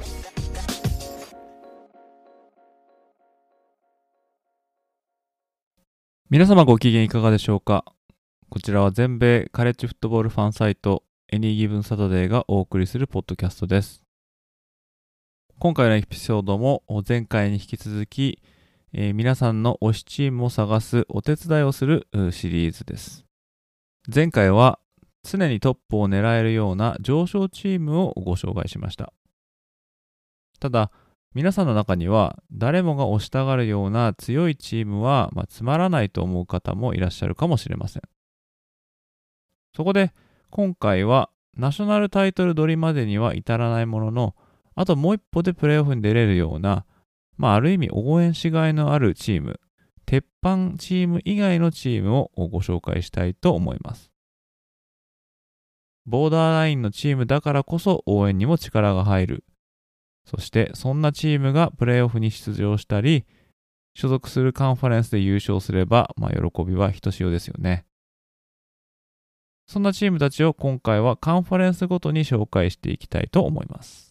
す。皆様ご機嫌いかがでしょうか？こちらは全米カレッジフットボールファンサイト Any Given Saturday がお送りするポッドキャストです。今回のエピソードも前回に引き続き、えー、皆さんの推しチームを探すお手伝いをするシリーズです。前回は常にトップを狙えるような上昇チームをご紹介しました。ただ、皆さんの中には誰もが推したがるような強いチームは、まあ、つまらないと思う方もいらっしゃるかもしれません。そこで今回はナショナルタイトル取りまでには至らないものの、あともう一歩でプレーオフに出れるような、まあ、ある意味応援しがいのあるチーム、鉄板チーム以外のチームをご紹介したいと思います。ボーダーラインのチームだからこそ応援にも力が入るそしてそんなチームがプレーオフに出場したり、所属するカンファレンスで優勝すれば、まあ、喜びはひとしおですよね。そんなチームたちを今回はカンファレンスごとに紹介していきたいと思います。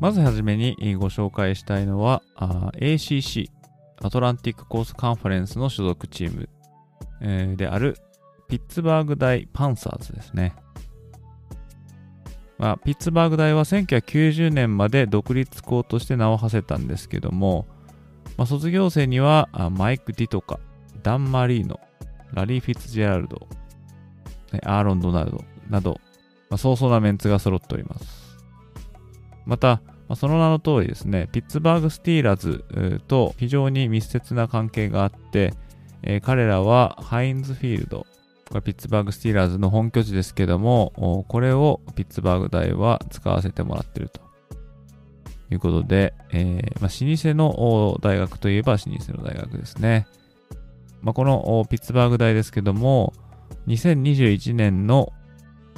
まずはじめにご紹介したいのは ACC アトランティックコースカンファレンスの所属チーム、えー、であるピッツバーグ大パンサーズですね。まあ、ピッツバーグ大は1990年まで独立校として名を馳せたんですけども、まあ、卒業生にはマイク・ディトカ、ダン・マリーノ、ラリー・フィッツジェラルド、アーロン・ドナルドなど、まあ、そうそうなメンツが揃っております。また、まあ、その名の通りですね、ピッツバーグ・スティーラーズと非常に密接な関係があって、えー、彼らはハインズフィールド、これピッツバーグ・スティーラーズの本拠地ですけども、これをピッツバーグ大は使わせてもらっているということで、えーまあ、老舗の大学といえば老舗の大学ですね。まあ、このピッツバーグ大ですけども、2021年の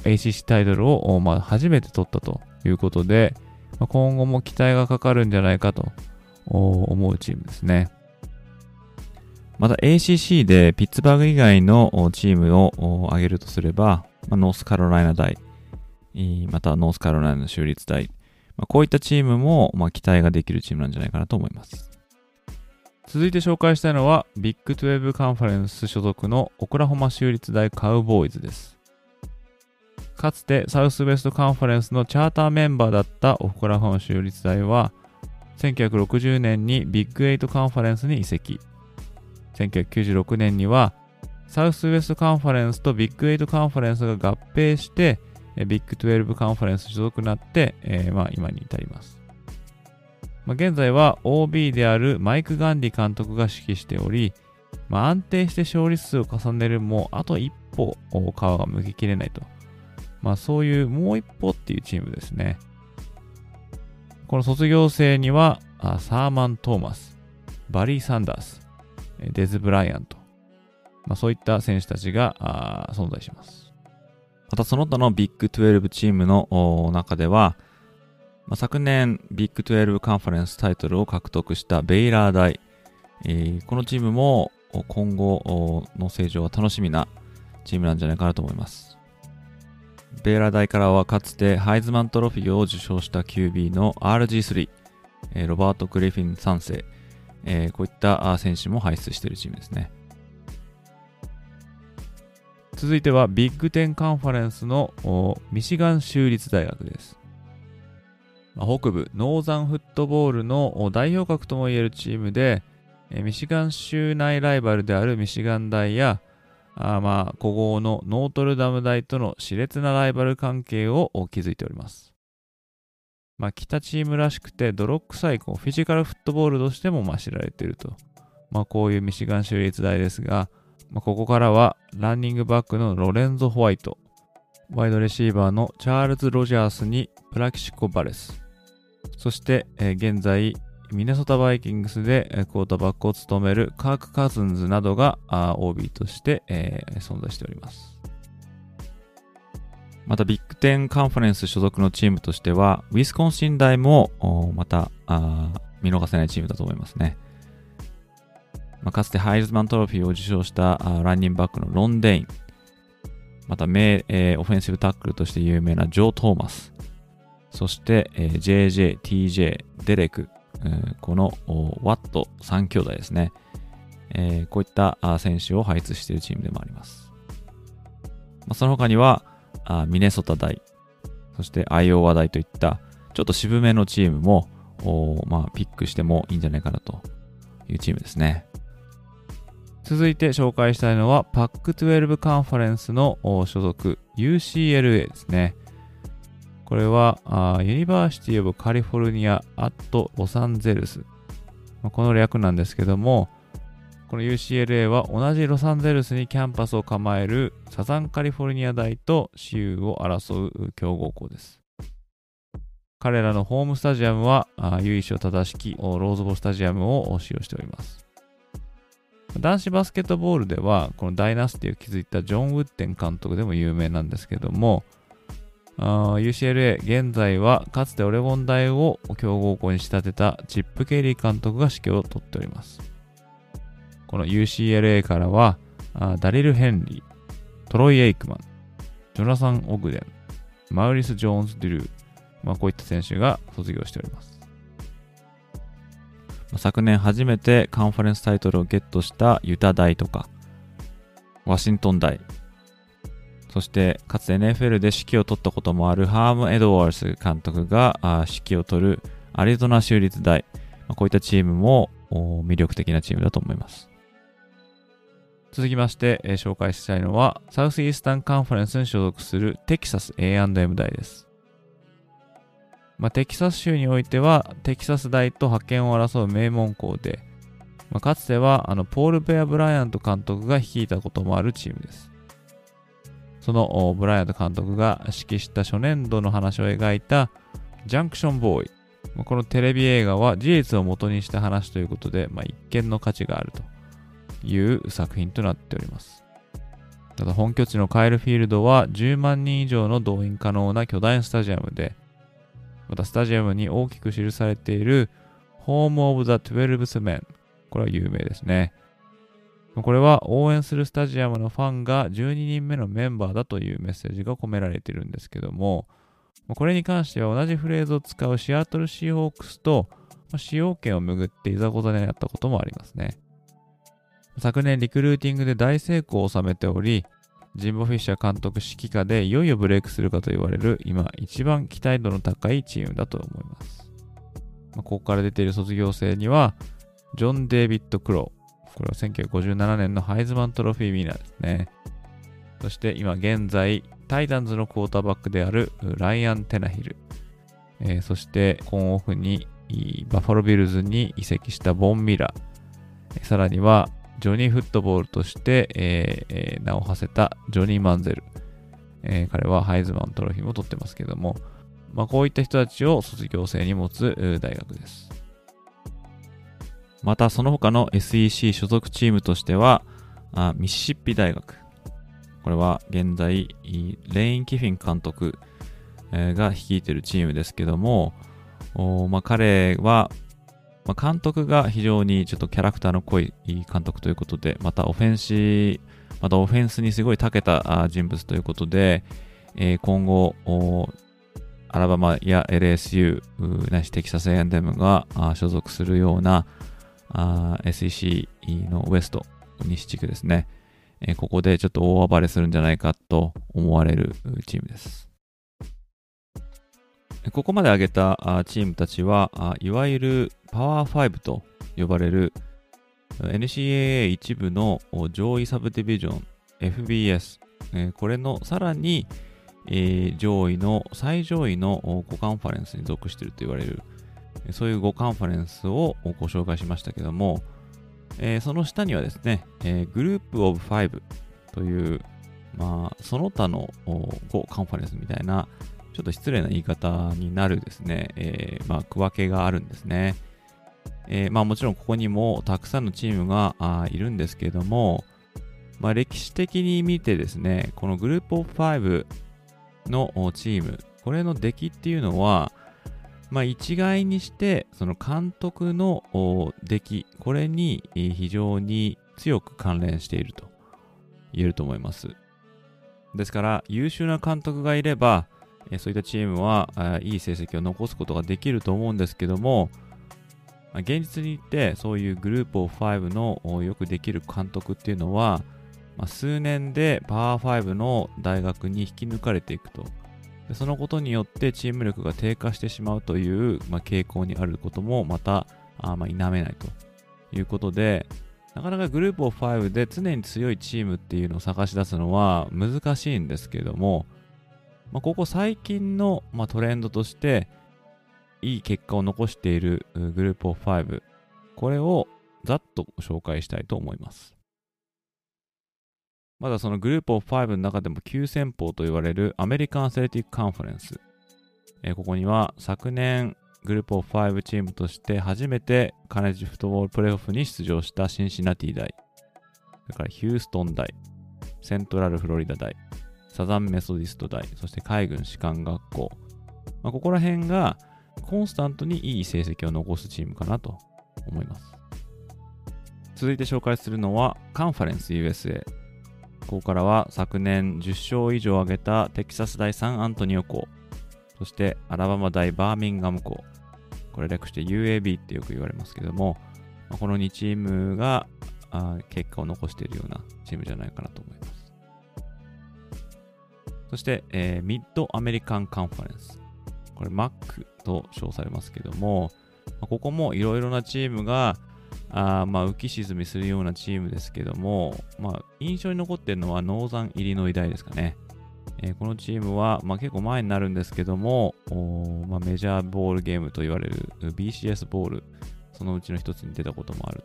ACC タイトルを、まあ、初めて取ったということで、まあ、今後も期待がかかるんじゃないかと思うチームですね。また ACC でピッツバーグ以外のチームを挙げるとすれば、まあ、ノースカロライナ大、またノースカロライナ州立大、まあ、こういったチームも、まあ、期待ができるチームなんじゃないかなと思います。続いて紹介したいのは、ビッグ12カンファレンス所属のオクラホマ州立大カウボーイズです。かつてサウスウェストカンファレンスのチャーターメンバーだったオフクラホマ州立大は、1960年にビッグ8カンファレンスに移籍。1996年には、サウスウェストカンファレンスとビッグ8カンファレンスが合併して、ビッグ12カンファレンス所属になって、えー、まあ、今に至ります。まあ、現在は OB であるマイク・ガンディ監督が指揮しており、まあ、安定して勝利数を重ねるもあと一歩皮が向ききれないとまあそういうもう一歩っていうチームですね。この卒業生にはサーマン・トーマス、バリー・サンダース、デズ・ブライアント、まあ、そういった選手たちが存在します。またその他のビッグ12チームの中では、まあ、昨年ビッグ12カンファレンスタイトルを獲得したベイラー大、えー、このチームも今後の成長は楽しみなチームなんじゃないかなと思います。ベーラ大からはかつてハイズマントロフィーを受賞した QB の RG3、ロバート・グリフィン3世、えー、こういった選手も輩出しているチームですね。続いてはビッグテンカンファレンスのミシガン州立大学です。北部ノーザンフットボールの代表格ともいえるチームで、ミシガン州内ライバルであるミシガン大や、あまあ、古豪のノートルダム大との熾烈なライバル関係を築いております。まあ、北チームらしくて泥臭いこうフィジカルフットボールとしてもまあ知られていると。まあ、こういうミシガン州立大ですが、まあ、ここからはランニングバックのロレンゾ・ホワイト、ワイドレシーバーのチャールズ・ロジャースにプラキシコ・バレス、そして、え、現在、ミネソタバイキングスでクォーターバックを務めるカーク・カズンズなどが OB として、えー、存在しております。またビッグテンカンファレンス所属のチームとしては、ウィスコンシン大もまた見逃せないチームだと思いますね。まあ、かつてハイズマントロフィーを受賞したランニングバックのロン・デイン、また名、えー、オフェンシブタックルとして有名なジョー・トーマス、そして、えー、JJ、TJ、デレク、え、このワット3兄弟ですね。えー、こういった選手を配置しているチームでもあります。まあ、その他にはあ、ミネソタ大、そしてアイオワ大といったちょっと渋めのチームも、まあ、ピックしてもいいんじゃないかなというチームですね。続いて紹介したいのは PAC12 カンファレンスの所属 UCLA ですね。これは、 University of California at Los Angeles。この略なんですけども、この UCLA は同じロサンゼルスにキャンパスを構えるサザンカリフォルニア大と雌雄を争う強豪校です。彼らのホームスタジアムは由緒正しきローズボウルスタジアムを使用しております。男子バスケットボールでは、このダイナスティを築いたジョン・ウッデン監督でも有名なんですけども、UCLA 現在はかつてオレゴン大を強豪校に仕立てたチップ・ケリー監督が指揮を執っております。この UCLA からはダリル・ヘンリー、トロイ・エイクマン、ジョナサン・オグデン、マウリス・ジョーンズ・デュルー、まあ、こういった選手が卒業しております。昨年初めてカンファレンスタイトルをゲットしたユタ大とか、ワシントン大、そしてかつて NFL で指揮を執ったこともあるハーム・エドワーズ監督が指揮を執るアリゾナ州立大、こういったチームも魅力的なチームだと思います。続きまして、え、紹介したいのは、サウスイースタンカンファレンスに所属するテキサス A&M 大です。まあ、テキサス州においては、テキサス大と派遣を争う名門校で、まあ、かつてはあのポール・ペア・ブライアント監督が率いたこともあるチームです。そのブライアント監督が指揮した初年度の話を描いたジャンクションボーイ。このテレビ映画は事実を元にした話ということで、まあ、一見の価値があるという作品となっております。ただ本拠地のカイルフィールドは10万人以上の動員可能な巨大スタジアムで、またスタジアムに大きく記されている Home of the Twelve Men。これは有名ですね。これは応援するスタジアムのファンが12人目のメンバーだというメッセージが込められているんですけども、これに関しては同じフレーズを使うシアトルシーホークスと使用権をめぐっていざこざになったこともありますね。昨年リクルーティングで大成功を収めており、ジンボ・フィッシャー監督指揮下でいよいよブレイクするかと言われる今一番期待度の高いチームだと思います。ここから出ている卒業生には、ジョン・デイビッド・クロー。これは1957年のハイズマントロフィー・ウィナーですね。そして今現在、タイタンズのクォーターバックであるライアン・テナヒル。えー、そして今オフにバファロービルズに移籍したボン・ミラー。さらにはジョニーフットボールとして、えー、名を馳せたジョニー・マンゼル。えー、彼はハイズマントロフィーも取ってますけども、まあ、こういった人たちを卒業生に持つ大学です。またその他の SEC 所属チームとしては、あミシシッピ大学。これは現在、レイン・キフィン監督が率いているチームですけども、まあ、彼はまあ、監督が非常にちょっとキャラクターの濃い監督ということで、またオフェンシまたオフェンスにすごい長けた人物ということで、えー、今後、アラバマや LSU ないしテキサス A&M が所属するような SEC のウエスト、西地区ですね、えー、ここでちょっと大暴れするんじゃないかと思われるチームです。ここまで挙げたチームたちは、いわゆるパワー5と呼ばれる NCAA 一部の上位サブディビジョン FBS、これのさらに上位の最上位の5カンファレンスに属していると言われるそういう5カンファレンスをご紹介しましたけども、その下にはですね、グループオブ5という、まあ、その他の5カンファレンスみたいなちょっと失礼な言い方になるですね、えー、まあ、区分けがあるんですね。え、まあ、もちろんここにもたくさんのチームがいるんですけども、まあ、歴史的に見てですね、このグループオブ5のチーム、これの出来っていうのは、まあ、一概にして、その監督の出来、これに非常に強く関連していると言えると思います。ですから、優秀な監督がいれば、そういったチームはいい成績を残すことができると思うんですけども、現実に言ってそういうグループオブ5のよくできる監督っていうのは、数年でパワー5の大学に引き抜かれていくと。そのことによってチーム力が低下してしまうという、まあ、傾向にあることもまたあま否めないということで、なかなかグループオ5で常に強いチームっていうのを探し出すのは難しいんですけれども、まあ、ここ最近の、ま、トレンドとして、いい結果を残しているグループオフ5、これをざっと紹介したいと思います。まだそのグループオフ5の中でも急先鋒と言われるアメリカン・アスレティック・カンファレンス。えー、ここには昨年グループオフ5チームとして初めてカネジフットボールプレーオフに出場したシンシナティ大、それからヒューストン大、セントラルフロリダ大、サザンメソディスト大、そして海軍士官学校。まあ、ここら辺がコンスタントにいい成績を残すチームかなと思います。続いて紹介するのはカンファレンス USA。ここからは昨年10勝以上挙げたテキサス大サンアントニオ校、そしてアラバマ大バーミンガム校、これ略して UAB ってよく言われますけども、この2チームが結果を残しているようなチームじゃないかなと思います。そして、えー、ミッドアメリカンカンファレンス。これ MAC と称されますけども、ここもいろいろなチームがあまあ浮き沈みするようなチームですけども、まあ、印象に残ってるのはノーザンイリノイ大ですかね。えー、このチームは、まあ、結構前になるんですけども、まあ、メジャーボールゲームと言われる BCS ボール、そのうちの一つに出たこともある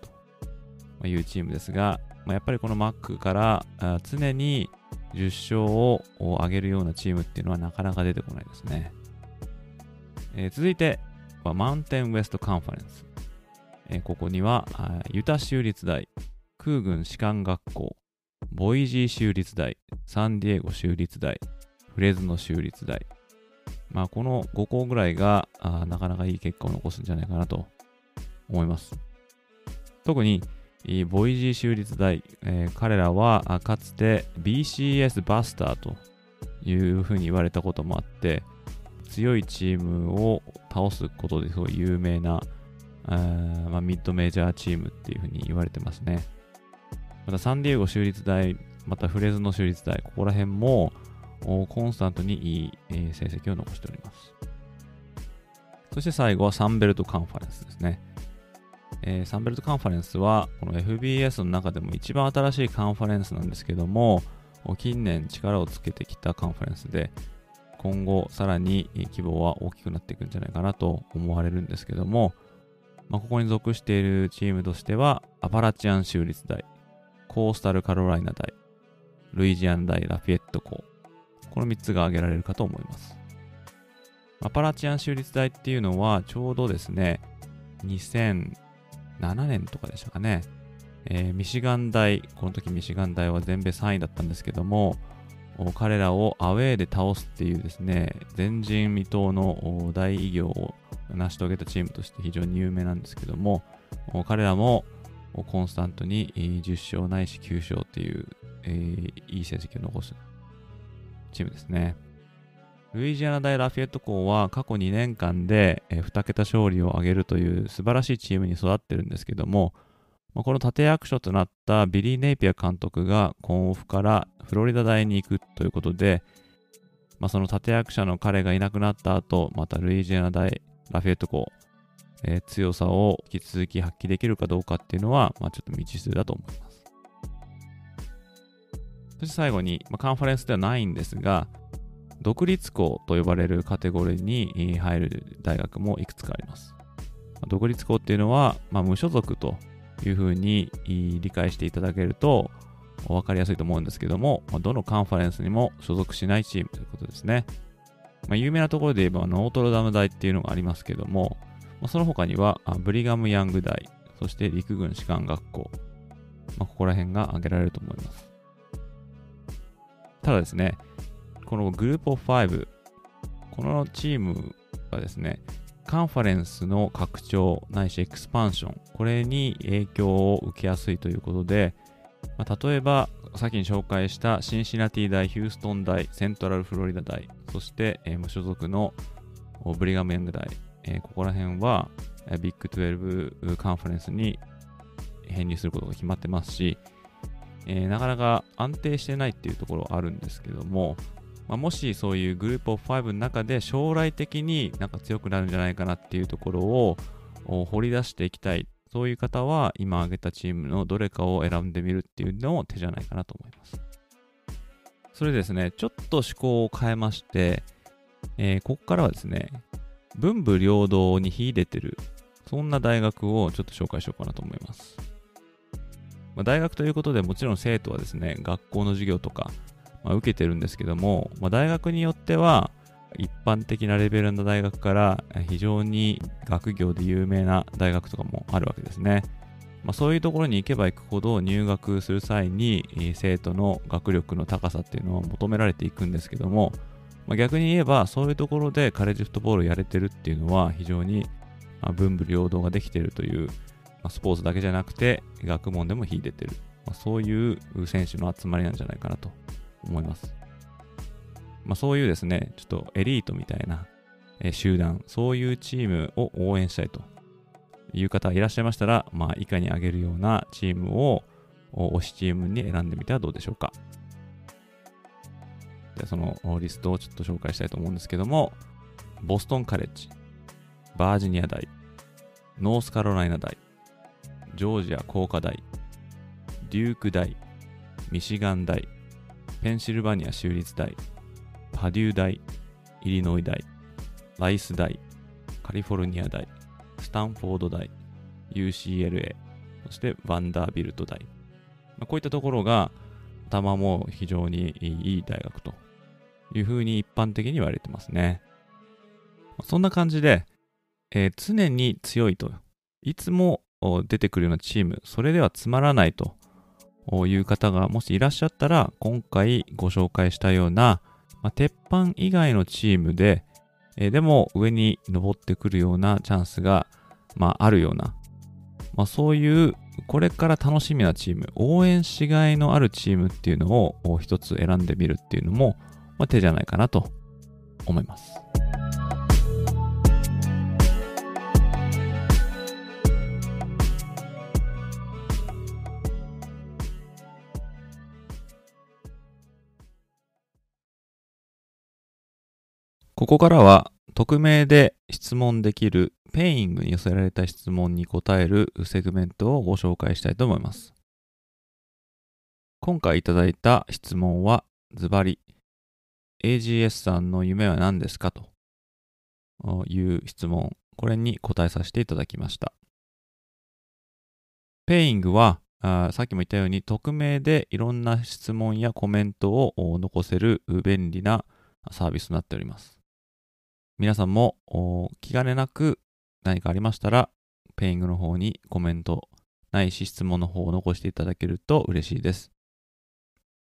というチームですが、まあ、やっぱりこの Mac から常に10勝を上げるようなチームっていうのはなかなか出てこないですね。えー、続いて、マウンテンウエストカンファレンス。え、ここには、ユタ州立大、空軍士官学校、ボイジー州立大、サンディエゴ州立大、フレズノ州立大。まあ、この5校ぐらいがあなかなかいい結果を残すんじゃないかなと思います。特に、ボイジー州立大、えー、彼らはかつて BCS バスターというふうに言われたこともあって、強いチームを倒すことですごい有名な、あまあ、ミッドメジャーチームっていうふうに言われてますね。またサンディエゴ州立大、またフレズノ州立大、ここら辺もコンスタントにいい、えー、成績を残しております。そして最後はサンベルトカンファレンスですね。えー、サンベルトカンファレンスは、この FBS の中でも一番新しいカンファレンスなんですけども、近年力をつけてきたカンファレンスで、今後さらに規模は大きくなっていくんじゃないかなと思われるんですけども、まあ、ここに属しているチームとしては、アパラチアン州立大、コースタルカロライナ大、ルイジアン大ラフィエット校、この3つが挙げられるかと思います。アパラチアン州立大っていうのは、ちょうどですね、2007年とかでしたかね、えー、ミシガン大、この時ミシガン大は全米3位だったんですけども、彼らをアウェーで倒すっていうですね、前人未到の大偉業を成し遂げたチームとして非常に有名なんですけども、彼らもコンスタントに10勝ないし9勝っていう、えー、いい成績を残すチームですね。ルイジアナ大ラフィエット校は過去2年間で2桁勝利を挙げるという素晴らしいチームに育ってるんですけども、この立役者となったビリー・ネイピア監督がコンオフからフロリダ大に行くということで、まあ、その立役者の彼がいなくなった後、またルイジアナ大ラフィエット校、えー、強さを引き続き発揮できるかどうかっていうのは、まあ、ちょっと未知数だと思います。そして最後に、まあ、カンファレンスではないんですが、独立校と呼ばれるカテゴリーに入る大学もいくつかあります。独立校っていうのは、まあ、無所属というふうに理解していただけると分かりやすいと思うんですけども、どのカンファレンスにも所属しないチームということですね。まあ、有名なところで言えばノートルダム大っていうのがありますけども、まあ、その他にはブリガム・ヤング大、そして陸軍士官学校、まあ、ここら辺が挙げられると思います。ただですね、このグループオフ5、このチームがですね、カンファレンスの拡張ないしエクスパンション、これに影響を受けやすいということで、まあ、例えば、さっきに紹介したシンシナティ大、ヒューストン大、セントラルフロリダ大、そして、えー、無所属のブリガム・ヤング大、えー、ここら辺はビッグ12カンファレンスに編入することが決まってますし、えー、なかなか安定してないっていうところはあるんですけども、まあ、もしそういうグループオフ5の中で将来的になんか強くなるんじゃないかなっていうところを掘り出していきたい。そういう方は今挙げたチームのどれかを選んでみるっていうのも手じゃないかなと思います。それですね、ちょっと思考を変えまして、えー、ここからはですね、文武両道に秀でてる、そんな大学をちょっと紹介しようかなと思います。まあ、大学ということでもちろん生徒はですね、学校の授業とか、まあ、受けてるんですけども、まあ、大学によっては一般的なレベルの大学から非常に学業で有名な大学とかもあるわけですね。まあ、そういうところに行けば行くほど入学する際に生徒の学力の高さっていうのを求められていくんですけども、まあ、逆に言えばそういうところでカレッジフットボールをやれてるっていうのは非常に文武両道ができてるという、まあ、スポーツだけじゃなくて学問でも秀でてる、まあ、そういう選手の集まりなんじゃないかなと思います。まあ、そういうですね、ちょっとエリートみたいな、え集団、そういうチームを応援したいという方がいらっしゃいましたら、まあ、以下に挙げるようなチームを推しチームに選んでみてはどうでしょうか。でそのリストをちょっと紹介したいと思うんですけども、ボストンカレッジ、バージニア大、ノースカロライナ大、ジョージア工科大、デューク大、ミシガン大、ペンシルバニア州立大、パデュー大、イリノイ大、ライス大、カリフォルニア大、スタンフォード大、UCLA、そしてバンダービルト大。まあ、こういったところが、頭も非常にいい大学というふうに一般的に言われてますね。そんな感じで、えー、常に強いと、いつも出てくるようなチーム、それではつまらないという方がもしいらっしゃったら、今回ご紹介したような、まあ、鉄板以外のチームで、えー、でも上に登ってくるようなチャンスが、まあ、あるような、まあ、そういうこれから楽しみなチーム、応援しがいのあるチームっていうのを一つ選んでみるっていうのも、まあ、手じゃないかなと思います。ここからは匿名で質問できる Peing に寄せられた質問に答えるセグメントをご紹介したいと思います。今回いただいた質問はズバリ AGS さんの夢は何ですかという質問、これに答えさせていただきました。 Peing はあさっきも言ったように匿名でいろんな質問やコメントを残せる便利なサービスとなっております。皆さんも気兼ねなく何かありましたら、 Peing の方にコメントないし質問の方を残していただけると嬉しいです。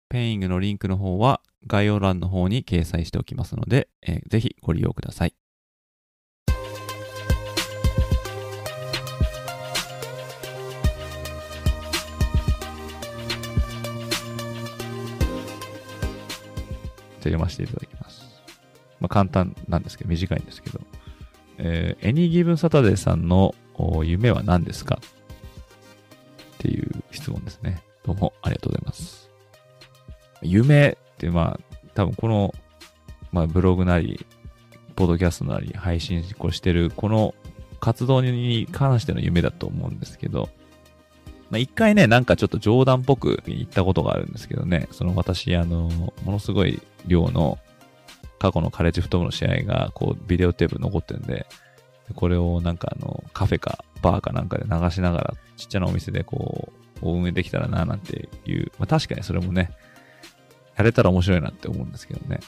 Peing のリンクの方は概要欄の方に掲載しておきますので、えー、ぜひご利用ください。じゃあ読ませていただきます。まあ、簡単なんですけど、短いんですけど、えー、エニギブンサタデーさんの夢は何ですか？っていう質問ですね。どうもありがとうございます。夢って、まあ、多分この、まあ、ブログなり、ポッドキャストなり、配信してる、この活動に関しての夢だと思うんですけど、まあ、一回ね、なんかちょっと冗談っぽく言ったことがあるんですけどね、その私、あの、ものすごい量の過去のカレッジフットボールの試合が、こう、ビデオテープ残ってるんで、これをなんかあの、カフェかバーかなんかで流しながら、ちっちゃなお店でこう、運営できたらな、なんていう、まあ確かにそれもね、やれたら面白いなって思うんですけどね。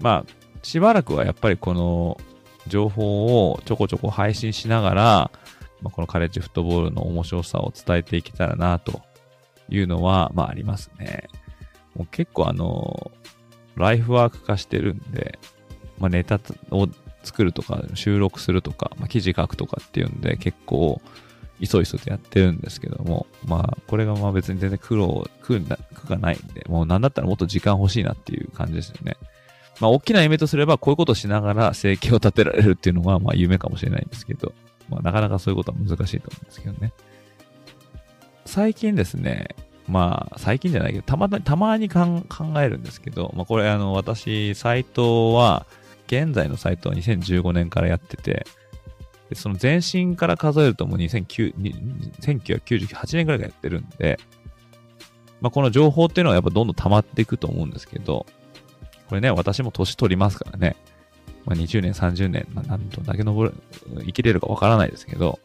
まあ、しばらくはやっぱりこの情報をちょこちょこ配信しながら、まあ、このカレッジフットボールの面白さを伝えていけたらなというのは、まあありますね。もう結構あの、ライフワーク化してるんで、まあ、ネタを作るとか、収録するとか、まあ、記事書くとかっていうんで、結構、いそいそとやってるんですけども、まあ、これがまあ別に全然苦労、苦がないんで、もうなんだったらもっと時間欲しいなっていう感じですよね。まあ、大きな夢とすれば、こういうことをしながら生計を立てられるっていうのが、まあ、夢かもしれないんですけど、まあ、なかなかそういうことは難しいと思うんですけどね。最近ですね、まあ、最近じゃないけど、たまたまに考えるんですけど、まあ、これ、あの、私、サイトは、現在のサイトは2015年からやってて、でその前身から数えるともう2009 1998年くらいからやってるんで、まあ、この情報っていうのはやっぱどんどん溜まっていくと思うんですけど、これね、私も年取りますからね、まあ、20年、30年、まあ、何とだけ登る、生きれるかわからないですけど、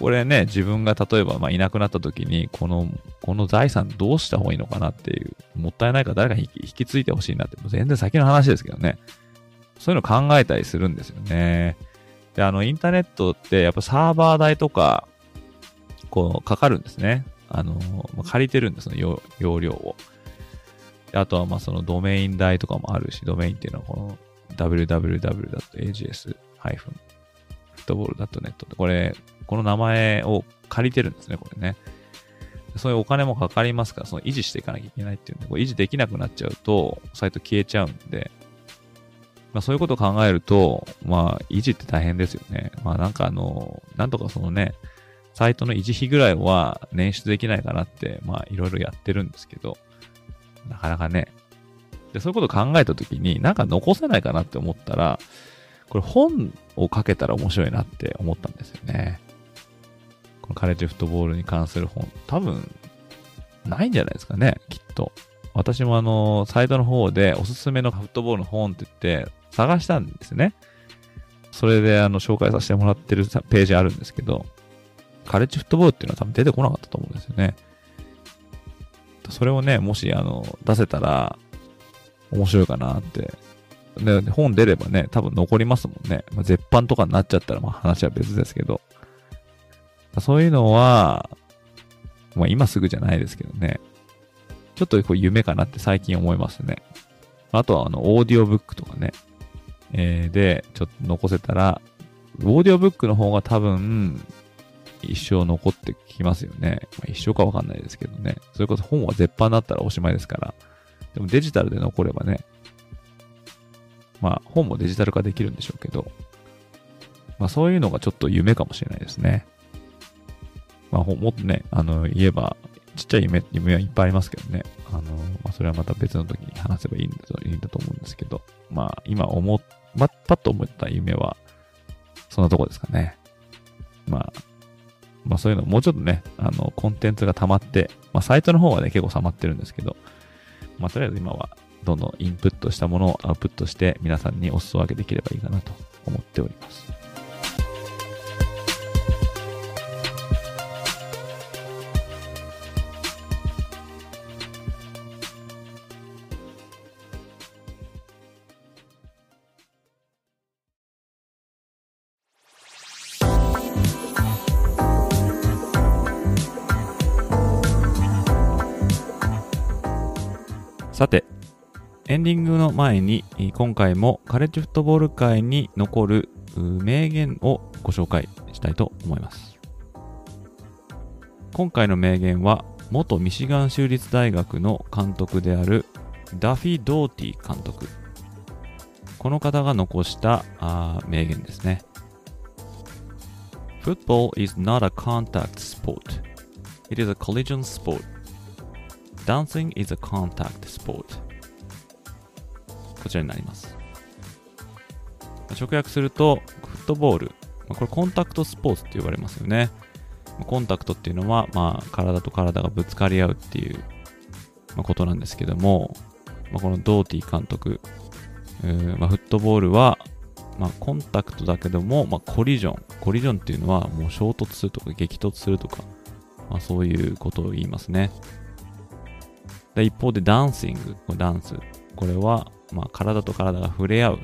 これね、自分が例えば、まあ、いなくなった時に、この、この財産どうした方がいいのかなっていう、もったいないから誰か引き継いでほしいなって、もう全然先の話ですけどね。そういうの考えたりするんですよね。で、あの、インターネットってやっぱサーバー代とか、こう、かかるんですね。あの、まあ、借りてるんですよ、容容量を。あとは、ま、そのドメイン代とかもあるし、ドメインっていうのはこの www.ags-football.net これ、この名前を借りてるんですね、これね。そういうお金もかかりますから、その維持していかなきゃいけないっていうんで、こ維持できなくなっちゃうと、サイト消えちゃうんで、まあそういうことを考えると、まあ維持って大変ですよね。まあなんかあの、なんとかそのね、サイトの維持費ぐらいは捻出できないかなって、まあいろいろやってるんですけど、なかなかね。で、そういうことを考えたときに、なんか残せないかなって思ったら、これ本を書けたら面白いなって思ったんですよね。カレッジフットボールに関する本、多分、ないんじゃないですかね、きっと。私もあの、サイトの方でおすすめのフットボールの本って言って探したんですね。それであの、紹介させてもらってるページあるんですけど、カレッジフットボールっていうのは多分出てこなかったと思うんですよね。それをね、もしあの、出せたら面白いかなって。で、本出ればね、多分残りますもんね。まあ、絶版とかになっちゃったらまあ話は別ですけど。そういうのは、まあ今すぐじゃないですけどね。ちょっとこう夢かなって最近思いますね。あとはあの、オーディオブックとかね。えー、で、ちょっと残せたら、オーディオブックの方が多分、一生残ってきますよね。まあ、一生かわかんないですけどね。それこそ本は絶版だったらおしまいですから。でもデジタルで残ればね、まあ本もデジタル化できるんでしょうけど、まあそういうのがちょっと夢かもしれないですね。まあもっとね、あの言えば、ちっちゃい夢、夢はいっぱいありますけどね。あの、まあそれはまた別の時に話せばいいんだといいんだと思うんですけど、まあ今思、ま、パッと思った夢は、そんなとこですかね。まあ、まあそういうのもうちょっとね、あの、コンテンツが溜まって、まあサイトの方はね、結構溜まってるんですけど、まあとりあえず今はどんどんインプットしたものをアウトプットして皆さんにお裾分けできればいいかなと思っております。さて、エンディングの前に、今回もカレッジフットボール界に残る名言をご紹介したいと思います。今回の名言は、元ミシガン州立大学の監督であるダフィ・ドーティ監督この方が残したあ名言ですね。Football is not a contact sport. It is a collision sport. Dancing is a contact sport. こちらになります。直訳すると、フットボール。これコンタクトスポーツって呼ばれますよね。コンタクトっていうのは、まあ、体と体がぶつかり合うっていう、ま、ことなんですけども、まあ、このドーティ監督、まあ、フットボールは、まあ、コンタクトだけども、まあ、コリジョン。コリジョンっていうのは、もう衝突するとか激突するとか、まあ、そういうことを言いますね。で一方でダンシング、ダンス。これは、まあ、体と体が触れ合う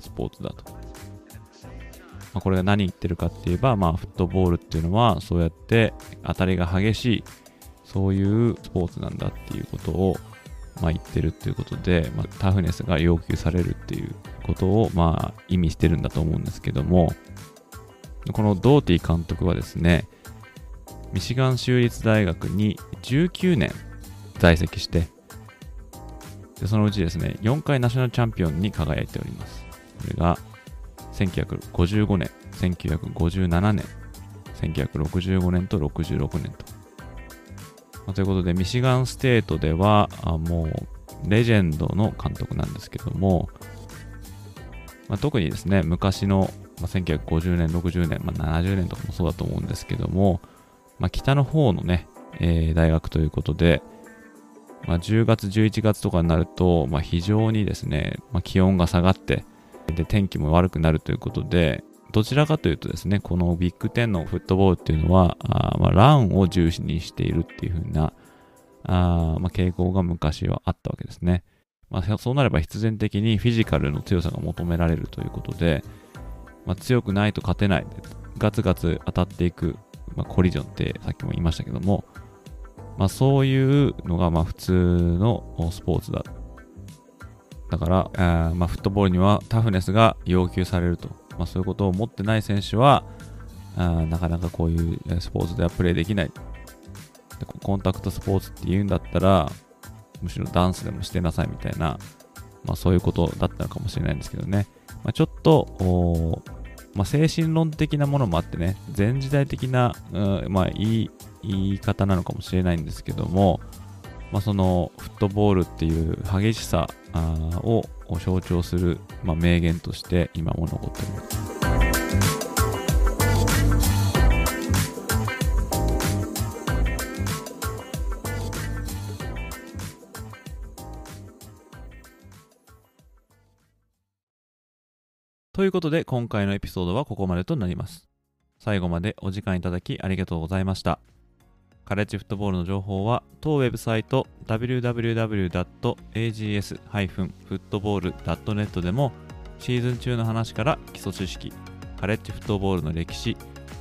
スポーツだと。まあ、これが何言ってるかって言えば、まあ、フットボールっていうのは、そうやって当たりが激しい、そういうスポーツなんだっていうことを、まあ、言ってるっていうことで、まあ、タフネスが要求されるっていうことを、まあ、意味してるんだと思うんですけども、このドーティ監督はですね、ミシガン州立大学に19年在籍して、でそのうちですね、4回ナショナルチャンピオンに輝いております。これが、1955年、1957年、1965年と66年と。まあ、ということで、ミシガンステートでは、あもう、レジェンドの監督なんですけども、まあ、特にですね、昔の、まあ、1950年、60年、まあ、70年とかもそうだと思うんですけども、まあ、北の方のね、えー、大学ということで、まあ、10月、11月とかになると、まあ、非常にですね、まあ、気温が下がって、で、天気も悪くなるということで、どちらかというとですね、このビッグ10のフットボールっていうのは、あまあ、ランを重視にしているっていう風な、あまあ、傾向が昔はあったわけですね。まあ、そうなれば必然的にフィジカルの強さが求められるということで、まあ、強くないと勝てない。ガツガツ当たっていく、まあ、コリジョンってさっきも言いましたけども、まあ、そういうのがまあ普通のスポーツだだから、あまあ、フットボールにはタフネスが要求されると。まあ、そういうことを持ってない選手は、あなかなかこういうスポーツではプレーできない。でコンタクトスポーツって言うんだったら、むしろダンスでもしてなさいみたいな、まあ、そういうことだったのかもしれないんですけどね。まあ、ちょっと、まあ、精神論的なものもあってね、前時代的な、うんまあ、いい言い方なのかもしれないんですけども、まあ、そのフットボールっていう激しさを象徴する、まあ、名言として今も残っております。ということで今回のエピソードはここまでとなります。最後までお時間いただきありがとうございました。カレッジフットボールの情報は当ウェブサイト www.ags-football.net でもシーズン中の話から基礎知識、カレッジフットボールの歴史、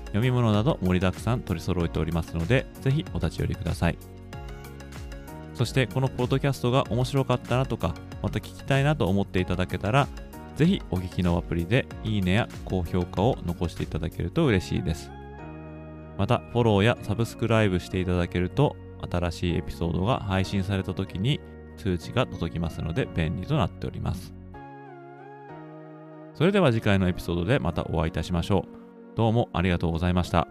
読み物など盛りだくさん取り揃えておりますので、ぜひお立ち寄りください。そしてこのポッドキャストが面白かったなとか、また聞きたいなと思っていただけたら、ぜひお聞きのアプリでいいねや高評価を残していただけると嬉しいです。また、フォローやサブスクライブしていただけると、新しいエピソードが配信された時に通知が届きますので便利となっております。それでは次回のエピソードでまたお会いいたしましょう。どうもありがとうございました。